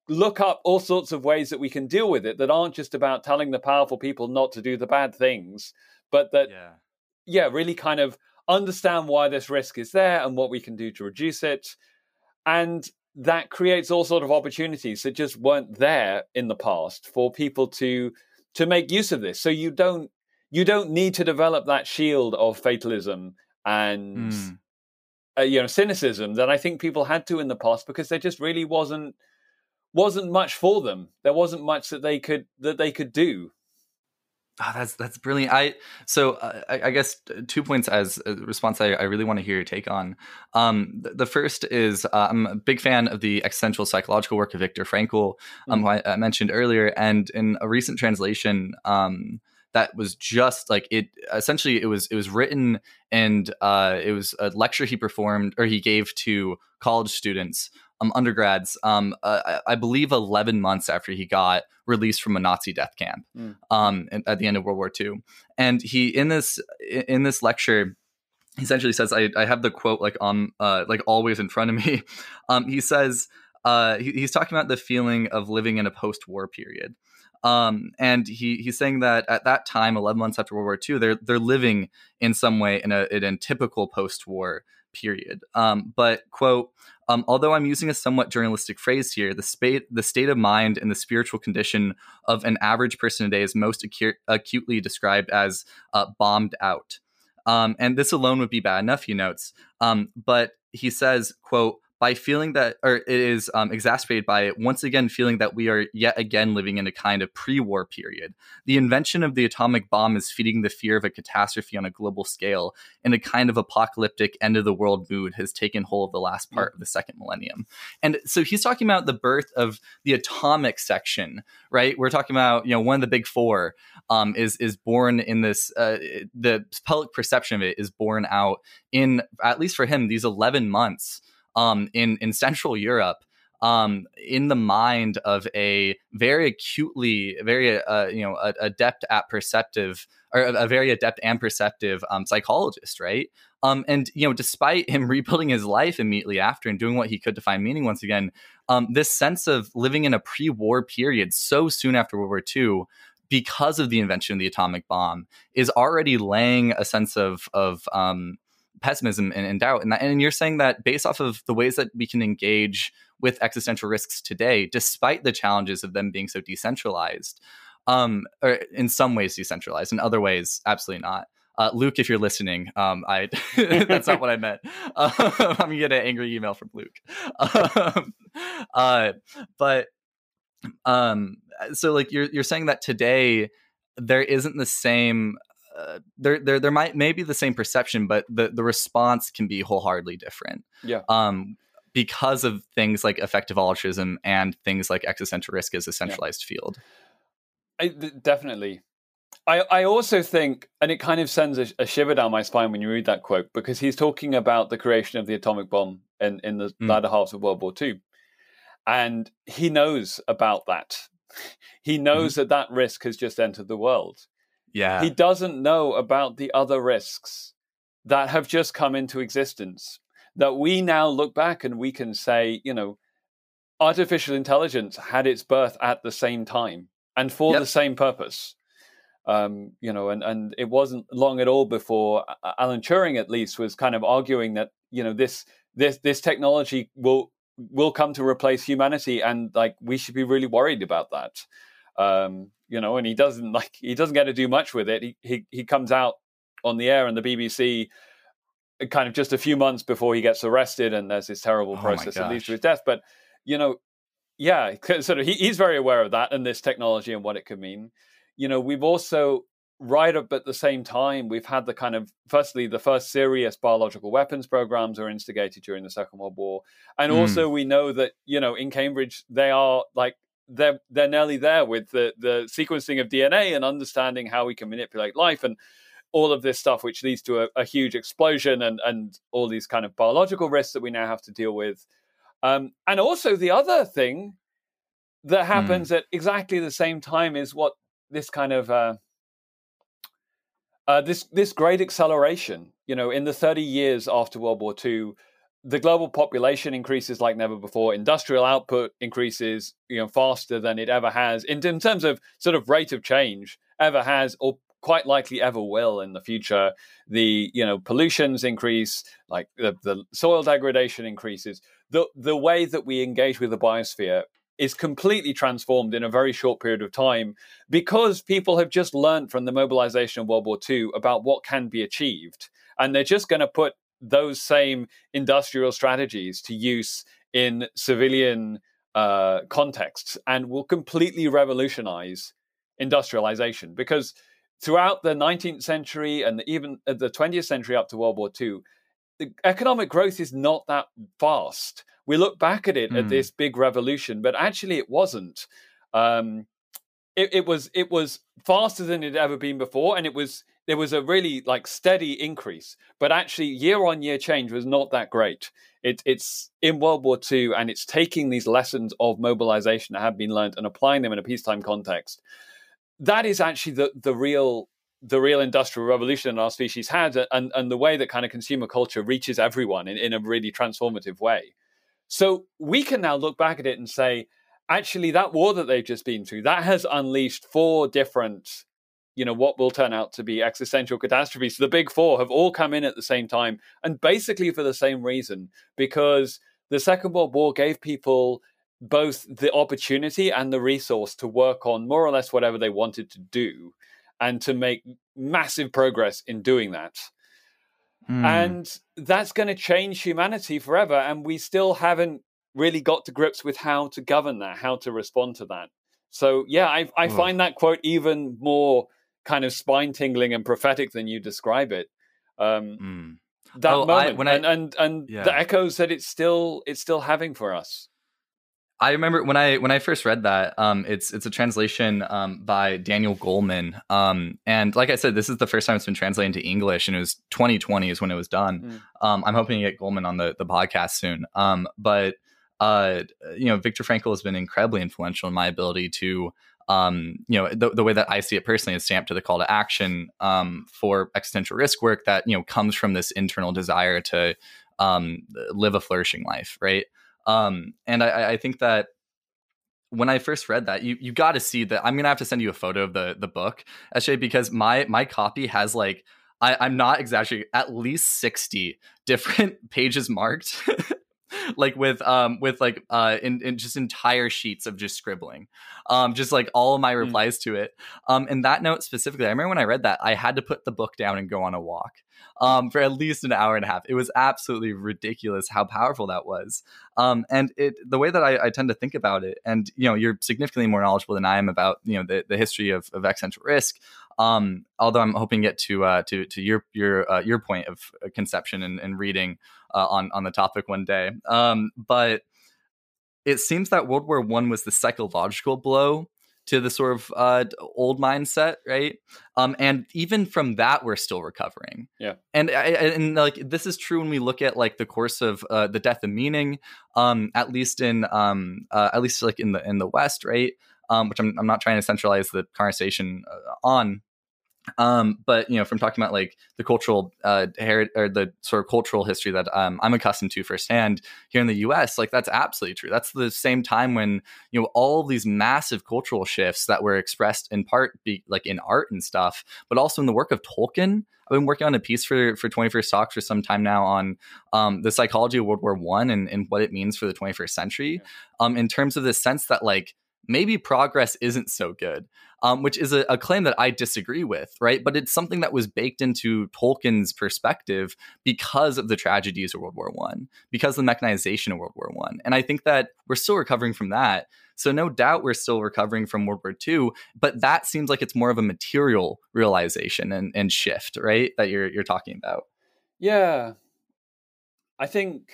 look up all sorts of ways that we can deal with it that aren't just about telling the powerful people not to do the bad things, but that, yeah, yeah really kind of understand why this risk is there and what we can do to reduce it. And that creates all sort of opportunities that just weren't there in the past for people to to make use of this. So you don't you don't need to develop that shield of fatalism and mm. uh, you know cynicism that I think people had to in the past because there just really wasn't wasn't much for them. There wasn't much that they could that they could do.
Oh, that's that's brilliant. I so uh, I, I, guess two points as a response. I, I really want to hear your take on. Um, the, the first is uh, I'm a big fan of the existential psychological work of Viktor Frankl, um, mm. who I, I, mentioned earlier, and in a recent translation, um, that was just like it. Essentially, it was it was written and uh, it was a lecture he performed or he gave to college students um, undergrads, um, uh, I believe 11 months after he got released from a Nazi death camp mm. um, at the end of World War II. And he in this in this lecture, he essentially says, I, I have the quote like on uh, like always in front of me. Um, he says uh, he, he's talking about the feeling of living in a post-war period. Um, and he he's saying that at that time, 11 months after World War II, they're they're living in some way in a in a typical post-war period. Um, but quote, um, although I'm using a somewhat journalistic phrase here, the, spa- the state of mind and the spiritual condition of an average person today is most acu- acutely described as uh, bombed out. Um, and this alone would be bad enough, he notes. Um, but he says, quote, by feeling that, or it is um, exacerbated by once again feeling that we are yet again living in a kind of pre war period. The invention of the atomic bomb is feeding the fear of a catastrophe on a global scale, and a kind of apocalyptic end of the world mood has taken hold of the last part of the second millennium. And so he's talking about the birth of the atomic section, right? We're talking about, you know, one of the big four um, is, is born in this, uh, the public perception of it is born out in, at least for him, these 11 months um, in in Central Europe um, in the mind of a very acutely, very uh, you know, adept at perceptive or a, very adept and perceptive um, psychologist, right? Um, and you know, despite him rebuilding his life immediately after and doing what he could to find meaning once again, um, this sense of living in a pre-war period so soon after World War II because of the invention of the atomic bomb is already laying a sense of of um, pessimism and, and doubt. And, that, and you're saying that based off of the ways that we can engage with existential risks today, despite the challenges of them being so decentralized, um, or in some ways decentralized, in other ways, absolutely not. Uh, Luke, if you're listening, um, I that's not what I meant. I'm gonna get an angry email from Luke. Um, uh, but um, so like you're you're saying that today there isn't the same uh, there there there might maybe the same perception, but the the response can be wholeheartedly different.
Yeah.
Um, because of things like effective altruism and things like existential risk as a centralized yeah. field.
I, definitely. I, I also think, and it kind of sends a, a, shiver down my spine when you read that quote, because he's talking about the creation of the atomic bomb in, in the mm. latter half of World War II. And he knows about that. He knows mm. that that risk has just entered the world.
Yeah.
He doesn't know about the other risks that have just come into existence that we now look back and we can say, you know, artificial intelligence had its birth at the same time and for yep. the same purpose. Um, you know, and, and it wasn't long at all before Alan Turing, at least, was kind of arguing that you know this this this technology will will come to replace humanity, and like we should be really worried about that. Um, you know, and he doesn't like he doesn't get to do much with it. He he he comes out on the air and the BBC uh, kind of just a few months before he gets arrested, and there's this terrible oh process that leads to his death. But you know, yeah, sort of he, he's very aware of that and this technology and what it could mean. You know, we've also right up at the same time we've had the kind of firstly the first serious biological weapons programs are instigated during the second world war and mm. also we know that you know in cambridge they are like they're they're nearly there with the the sequencing of DNA and understanding how we can manipulate life and all of this stuff, which leads to a, a huge explosion and and all these kind of biological risks that we now have to deal with. Um, and also the other thing that hmm. happens mm. at exactly the same time is what this kind of uh, uh, this this great acceleration. You know, in the 30 years after World War II, the global population increases like never before. Industrial output increases, you know, faster than it ever has in, in terms of sort of rate of change ever has, or quite likely ever will in the future. The you know pollutions increase, like the, the soil degradation increases. The the way that we engage with the biosphere is completely transformed in a very short period of time because people have just learned from the mobilization of World War II about what can be achieved. And they're just going to put those same industrial strategies to use in civilian uh, contexts and will completely revolutionize industrialization because throughout the 19th century and even the 20th century up to World War II, the economic growth is not that fast. We look back at it mm. at hmm. this big revolution, but actually it wasn't. Um, it, it, was it was faster than it had ever been before, and it was there was a really like steady increase. But actually, year on year change was not that great. It, it's in World War II, and it's taking these lessons of mobilization that have been learned and applying them in a peacetime context. That is actually the the real the real industrial revolution our species had and, and the way that kind of consumer culture reaches everyone in, in a really transformative way. So we can now look back at it and say, actually, that war that they've just been through, that has unleashed four different, you know, what will turn out to be existential catastrophes. The big four have all come in at the same time and basically for the same reason, because the Second World War gave people both the opportunity and the resource to work on more or less whatever they wanted to do and to make massive progress in doing that. Mm. And that's going to change humanity forever. And we still haven't really got to grips with how to govern that, how to respond to that. So, yeah, I, I find that quote even more kind of spine tingling and prophetic than you describe it. Um, mm. That oh, moment, I, when I, and and, and yeah. the echoes that it's still it's still having for us.
I remember when I when I first read that. Um, it's it's a translation um, by Daniel Goleman. Um, and like I said, this is the first time it's been translated into English, and it was 2020 is when it was done. Mm. Um, I'm hoping to get Goleman on the the podcast soon. Um, but uh, you know, Viktor Frankl has been incredibly influential in my ability to um, you know, the, the way that I see it personally is stamped to the call to action um, for existential risk work that you know comes from this internal desire to um, live a flourishing life, right? Um, and I, I think that when I first read that, you you got to see that. I'm gonna have to send you a photo of the the book, actually, because my my copy has like I, I'm not exaggerating, at least sixty different pages marked. like with um with like uh in, in just entire sheets of just scribbling um just like all of my hmm. replies mm. to it um and that note specifically i remember when i read that i had to put the book down and go on a walk um, for at least an hour and a half. It was absolutely ridiculous how powerful that was. Um, and it the way that I, I, tend to think about it, and you know, you're significantly more knowledgeable than I am about you know the, the history of, of existential risk. Um, although I'm hoping to get to uh, to to your your uh, your point of uh, conception and, and reading uh, on on the topic one day. Um, but it seems that World War One was the psychological blow to the sort of uh, old mindset, right? Um, and even from that, we're still recovering.
Yeah.
And and like this is true when we look at like the course of uh, the death of meaning, um, at least in um, uh, at least like in the in the West, right? Um, which I'm I'm not trying to centralize the conversation uh, on, um, but you know, from talking about like the cultural uh, heritage or the sort of cultural history that um, I'm accustomed to firsthand here in the U.S., like that's absolutely true. That's the same time when you know all these massive cultural shifts that were expressed in part, be, like in art and stuff, but also in the work of Tolkien. I've been working on a piece for for 21st Talks for some time now on um, the psychology of World War One and, and what it means for the 21st century, um, in terms of the sense that like maybe progress isn't so good, um, which is a, a, claim that I disagree with, right? But it's something that was baked into Tolkien's perspective because of the tragedies of World War One, because of the mechanization of World War One, and I think that we're still recovering from that. So no doubt we're still recovering from World War II, but that seems like it's more of a material realization and, and shift, right? That you're you're talking about.
Yeah, I think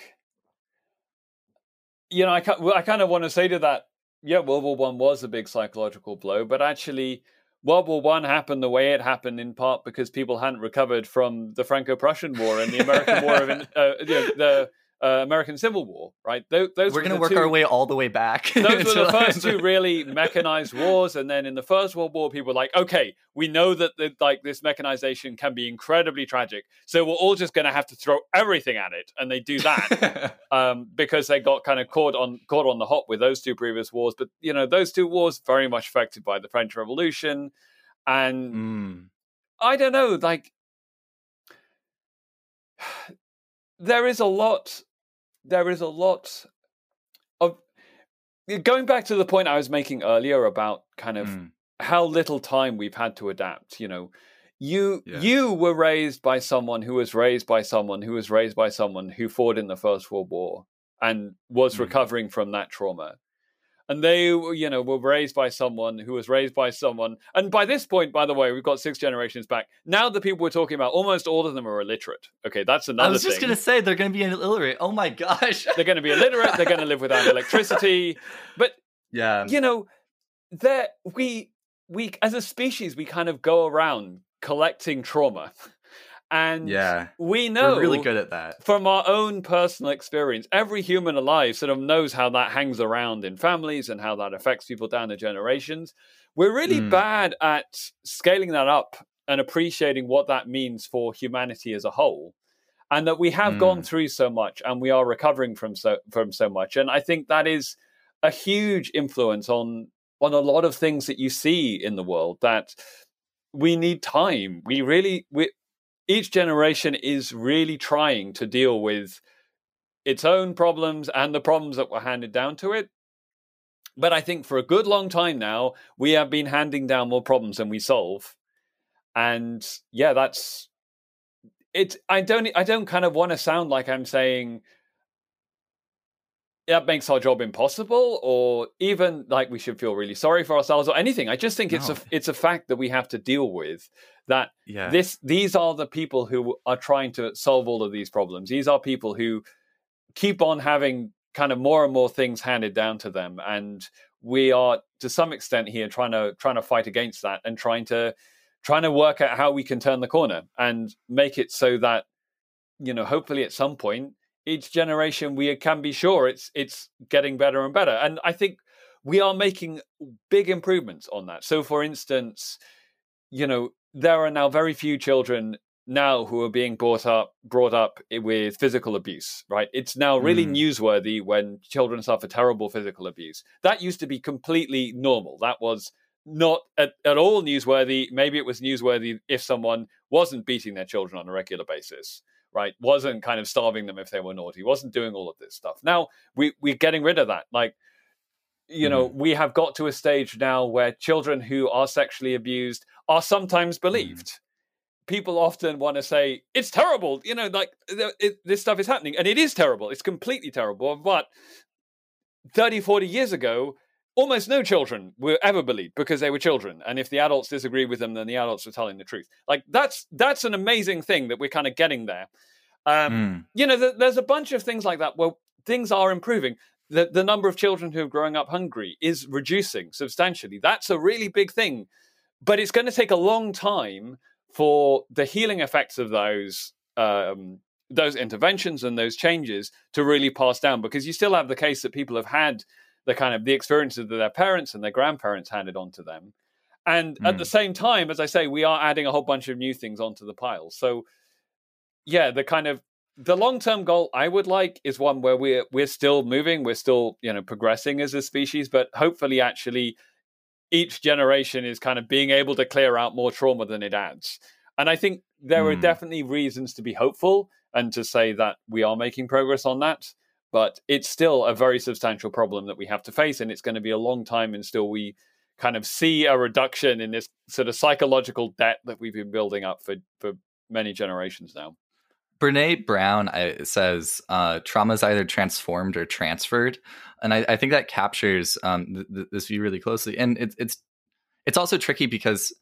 you know I, I kind of want to say to that yeah, World War One was a big psychological blow, but actually, World War One happened the way it happened in part because people hadn't recovered from the Franco-Prussian War and the American War of uh, you know, the uh, American Civil War, right? Those, those
We're
were
going to work
two-
our way all the way back.
those were the first two really mechanized wars, and then in the First World War, people were like, "Okay, we know that the, like this mechanization can be incredibly tragic, so we're all just going to have to throw everything at it," and they do that um, because they got kind of caught on caught on the hop with those two previous wars. But you know, those two wars very much affected by the French Revolution, and
Mm.
I don't know, like there is a lot there is a lot of going back to the point I was making earlier about kind of
Mm.
how little time we've had to adapt, you know. You
Yeah.
you were raised by someone who was raised by someone who was raised by someone who fought in the First World War and was
Mhm.
recovering from that trauma and they were, you know were raised by someone who was raised by someone and by this point by the way we've got six generations back now the people we're talking about almost all of them are illiterate okay that's another thing.
I was just going to say they're going to be illiterate. Oh my gosh.
they're going to be illiterate they're going to live without electricity but
yeah.
you know there we we as a species we kind of go around collecting trauma and
Yeah.
we know
We're really good at that.
from our own personal experience, every human alive sort of knows how that hangs around in families and how that affects people down the generations. We're really
Mm.
bad at scaling that up and appreciating what that means for humanity as a whole. And that we have gone through so much and we are recovering from so from so much. And I think that is a huge influence on on a lot of things that you see in the world that we need time. We really we each generation is really trying to deal with its own problems and the problems that were handed down to it. But I think for a good long time now, we have been handing down more problems than we solve. And yeah, that's it. I don't I don't kind of want to sound like I'm saying that makes our job impossible or even like we should feel really sorry for ourselves or anything. I just think it's a it's a fact that we have to deal with that
Yeah.
this these are the people who are trying to solve all of these problems. These are people who keep on having kind of more and more things handed down to them and we are to some extent here trying to trying to fight against that and trying to trying to work out how we can turn the corner and make it so that you know hopefully at some point each generation we can be sure it's it's getting better and better. And i think we are making big improvements on that. So for instance you know there are now very few children now who are being brought up brought up with physical abuse right? It's now really
Mm.
newsworthy when children suffer terrible physical abuse. That used to be completely normal. That was not at, at all newsworthy. Maybe it was newsworthy if someone wasn't beating their children on a regular basis right? Wasn't kind of starving them if they were naughty. Wasn't doing all of this stuff. Now we we're getting rid of that. Like you know we have got to a stage now where children who are sexually abused are sometimes believed people often want to say it's terrible you know like it, this stuff is happening and it is terrible it's completely terrible but 30 40 years ago almost no children were ever believed because they were children and if the adults disagreed with them then the adults were telling the truth like that's that's an amazing thing that we're kind of getting there um,
Mm.
you know, th- there's a bunch of things like that. Well, things are improving. The, the number of children who are growing up hungry is reducing substantially. That's a really big thing. But it's going to take a long time for the healing effects of those um, those interventions and those changes to really pass down because you still have the case that people have had the kind of the experiences that their parents and their grandparents handed on to them. And at the same time, as I say, we are adding a whole bunch of new things onto the pile. So yeah, the kind of the long term goal I would like is one where we're we're still moving, we're still you know progressing as a species, but hopefully actually each generation is kind of being able to clear out more trauma than it adds. And I think there are
Hmm.
definitely reasons to be hopeful and to say that we are making progress on that. But it's still a very substantial problem that we have to face, and it's going to be a long time until we kind of see a reduction in this sort of psychological debt that we've been building up for for many generations now.
Brene Brown says uh, trauma is either transformed or transferred, and I, I think that captures um, th- th- this view really closely. And it's it's it's also tricky because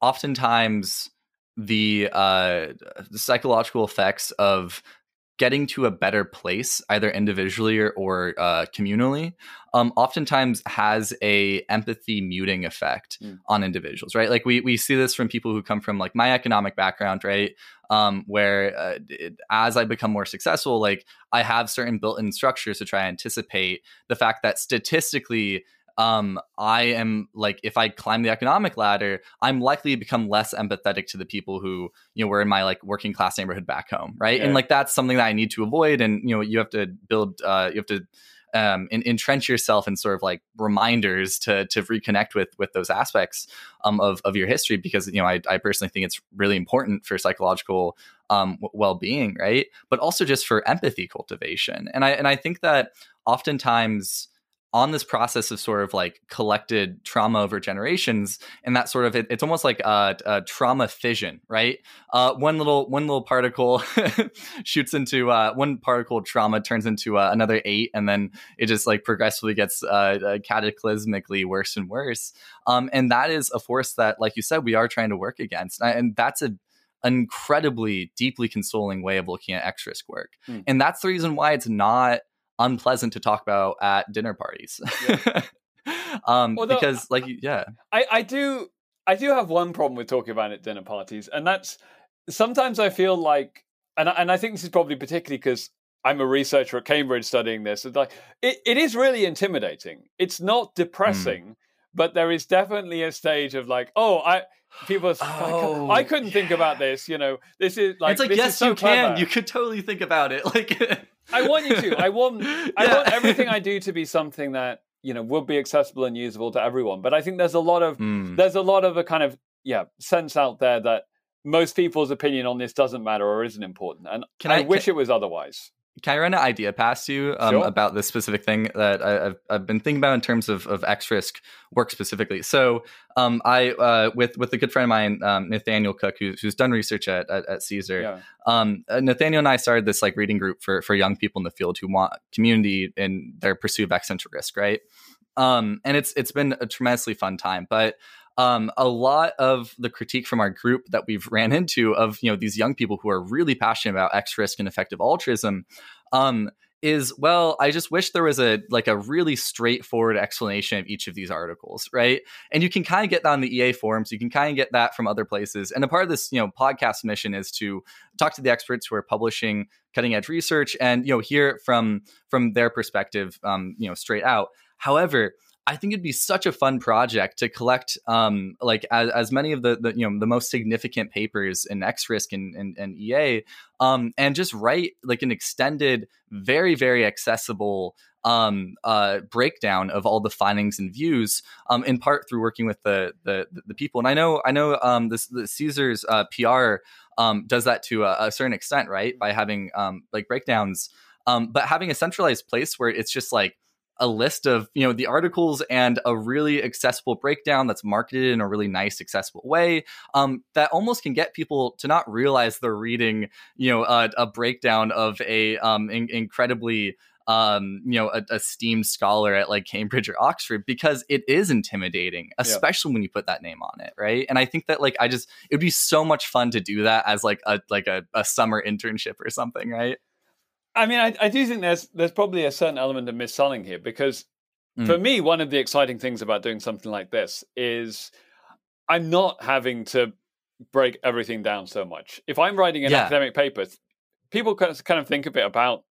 oftentimes the uh, the psychological effects of getting to a better place either individually or, or uh, communally um, oftentimes has a empathy muting effect mm. on individuals right like we, we see this from people who come from like my economic background right um, where uh, it, as i become more successful like i have certain built-in structures to try and anticipate the fact that statistically um, I am like if I climb the economic ladder, I'm likely to become less empathetic to the people who you know were in my like working class neighborhood back home, right? Yeah. And like that's something that I need to avoid, and you know you have to build, uh, you have to um, in, entrench yourself in sort of like reminders to to reconnect with with those aspects um, of of your history because you know I, I personally think it's really important for psychological um, well being, right? But also just for empathy cultivation, and I and I think that oftentimes on this process of sort of like collected trauma over generations and that sort of it, it's almost like a, a trauma fission right? Uh, one little one little particle shoots into uh, one particle trauma turns into uh, another eight and then it just like progressively gets uh, uh, cataclysmically worse and worse. Um, and that is a force that like you said we are trying to work against and that's a incredibly deeply consoling way of looking at X risk work. Mm. and that's the reason why it's not unpleasant to talk about at dinner parties. Yeah. um, Although, because like yeah,
I I do I do have one problem with talking about it at dinner parties, and that's sometimes I feel like, and and I think this is probably particularly because I'm a researcher at Cambridge studying this. It's like it, it is really intimidating. It's not hmm. depressing, mm. but there is definitely a stage of like, oh, I people oh, I couldn't yeah. think about this. You know, this is like
it's like yes,
so
you
clever.
can. You could totally think about it. Like
I want you to. I want. Yeah. I want everything I do to be something that you know would be accessible and usable to everyone. But I think there's a lot of mm. there's a lot of a kind of yeah sense out there that most people's opinion on this doesn't matter or isn't important, and can I, I wish can, it was otherwise.
Can I run an idea past you um, sure. about this specific thing that I, have I've been thinking about in terms of, of X risk work specifically? So, um, I uh, with with a good friend of mine, um, Nathaniel Cook, who, who's done research at at, at CSER. Yeah. Um, uh, Nathaniel and I started this like reading group for for young people in the field who want community in their pursuit of existential risk, right? Um, and it's it's been a tremendously fun time, but um, a lot of the critique from our group that we've ran into of you know these young people who are really passionate about X risk and effective altruism um, is well i just wish there was a like a really straightforward explanation of each of these articles right? And you can kind of get that on the ea forums. You can kind of get that from other places. And a part of this you know podcast mission is to talk to the experts who are publishing cutting edge research and you know hear from from their perspective um, you know straight out. However I think it'd be such a fun project to collect um, like as, as many of the, the you know the most significant papers in X Risk and, and, and EA um, and just write like an extended, very very accessible um, uh, breakdown of all the findings and views, um, in part through working with the the, the people. And I know I know um, this the CSER's uh, PR um, does that to a, a, certain extent, right? By having um, like breakdowns, um, but having a centralized place where it's just like a list of you know the articles and a really accessible breakdown that's marketed in a really nice accessible way um, that almost can get people to not realize they're reading you know a, a breakdown of a um, in- incredibly um, you know, a, esteemed scholar at like Cambridge or Oxford because it is intimidating, especially yeah. when you put that name on it, right? And I think that like I just it would be so much fun to do that as like a like a, a summer internship or something, right?
I mean, I, I do think there's there's probably a certain element of mis-selling here because mm. for me, one of the exciting things about doing something like this is I'm not having to break everything down so much. If I'm writing an yeah. academic paper, people kind of think a bit about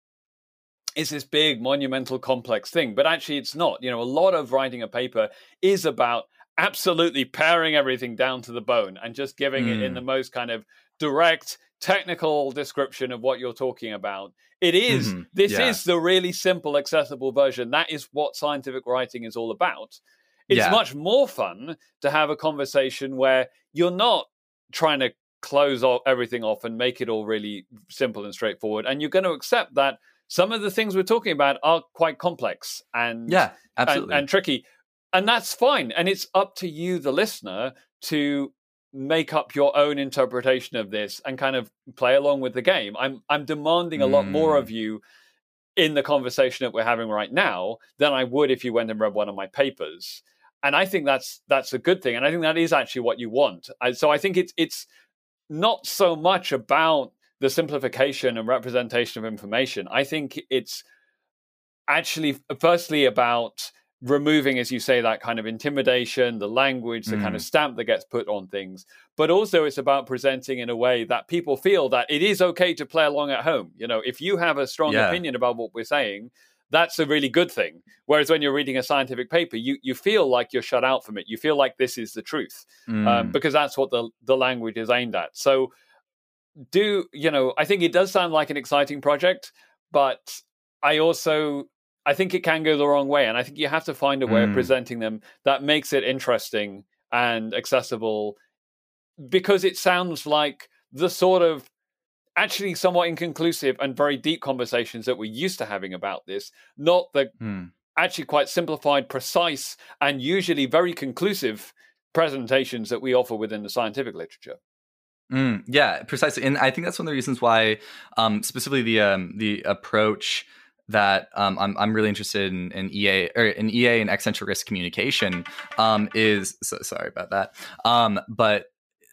it's this big, monumental, complex thing, but actually it's not. You know, a lot of writing a paper is about absolutely paring everything down to the bone and just giving mm. it in the mm. most kind of direct technical description of what you're talking about. It is, mm-hmm. this yeah. is the really simple, accessible version. That is what scientific writing is all about. It's yeah. much more fun to have a conversation where you're not trying to close off everything off and make it all really simple and straightforward. And you're going to accept that some of the things we're talking about are quite complex and
yeah, absolutely.
and, and tricky. And that's fine. And it's up to you, the listener, to make up your own interpretation of this and kind of play along with the game. I'm I'm demanding a lot more of mm. you in the conversation that we're having right now than I would if you went and read one of my papers. And I think that's that's a good thing. And I think that is actually what you want. so I think it's it's not so much about the simplification and representation of information. I think it's actually firstly about removing, as you say, that kind of intimidation, the language, the mm. kind of mm. stamp that gets put on things. But also, it's about presenting in a way that people feel that it is okay to play along at home. You know, if you have a strong yeah. opinion about what we're saying, that's a really good thing. Whereas when you're reading a scientific paper, you you feel like you're shut out from it. You feel like this is the truth um, mm. um, because that's what the the language is aimed at. So, do you know? I think it does sound like an exciting project, but I also I think it can go the wrong way, and I think you have to find a way mm. of presenting them that makes it interesting and accessible, because it sounds like the sort of actually somewhat inconclusive and very deep conversations that we're used to having about this, not the mm. actually quite simplified, precise, and usually very conclusive presentations that we offer within the scientific literature.
Mm, yeah, precisely, and I think that's one of the reasons why, um, specifically the um, the approach that um, I'm, I'm really interested in, in EA or in EA and existential risk communication um, is so, sorry about that. Um, but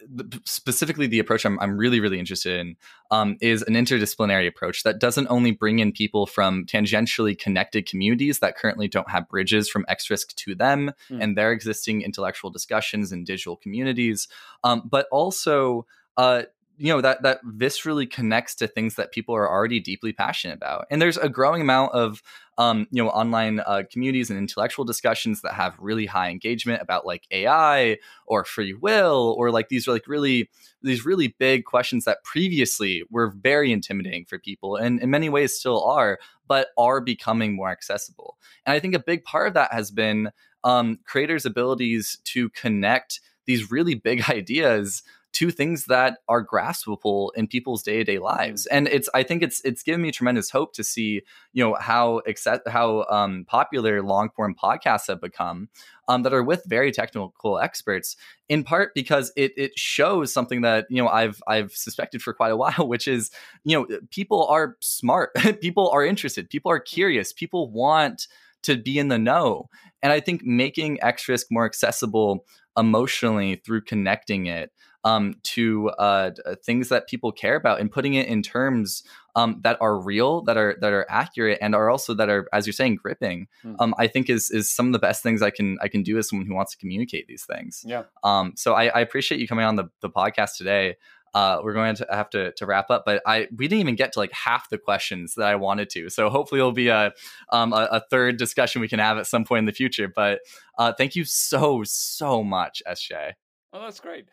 the, specifically the approach I'm, I'm really really interested in um, is an interdisciplinary approach that doesn't only bring in people from tangentially connected communities that currently don't have bridges from X risk to them mm. and their existing intellectual discussions in digital communities, um, but also uh, you know that that viscerally connects to things that people are already deeply passionate about. And there's a growing amount of um, you know online uh, communities and intellectual discussions that have really high engagement about like ai or free will or like these are like really these really big questions that previously were very intimidating for people and in many ways still are but are becoming more accessible. And i think a big part of that has been um, creators abilities to connect these really big ideas to things that are graspable in people's day-to-day lives. And it's i think it's it's given me tremendous hope to see you know how accept, how um, popular long form podcasts have become um, that are with very technical experts in part because it it shows something that you know I've I've suspected for quite a while which is you know people are smart people are interested people are curious people want to be in the know. And I think making X risk more accessible emotionally through connecting it um, to uh, uh, things that people care about and putting it in terms um, that are real, that are that are accurate, and are also that are, as you're saying, gripping. Mm. Um, I think is is some of the best things I can I can do as someone who wants to communicate these things.
Yeah.
Um. So I, I appreciate you coming on the the podcast today. Uh, we're going to have to, to wrap up, but I we didn't even get to like half the questions that I wanted to. So hopefully it'll be a um, a, a, third discussion we can have at some point in the future. But uh, thank you so so much, SJ.
Oh, that's great.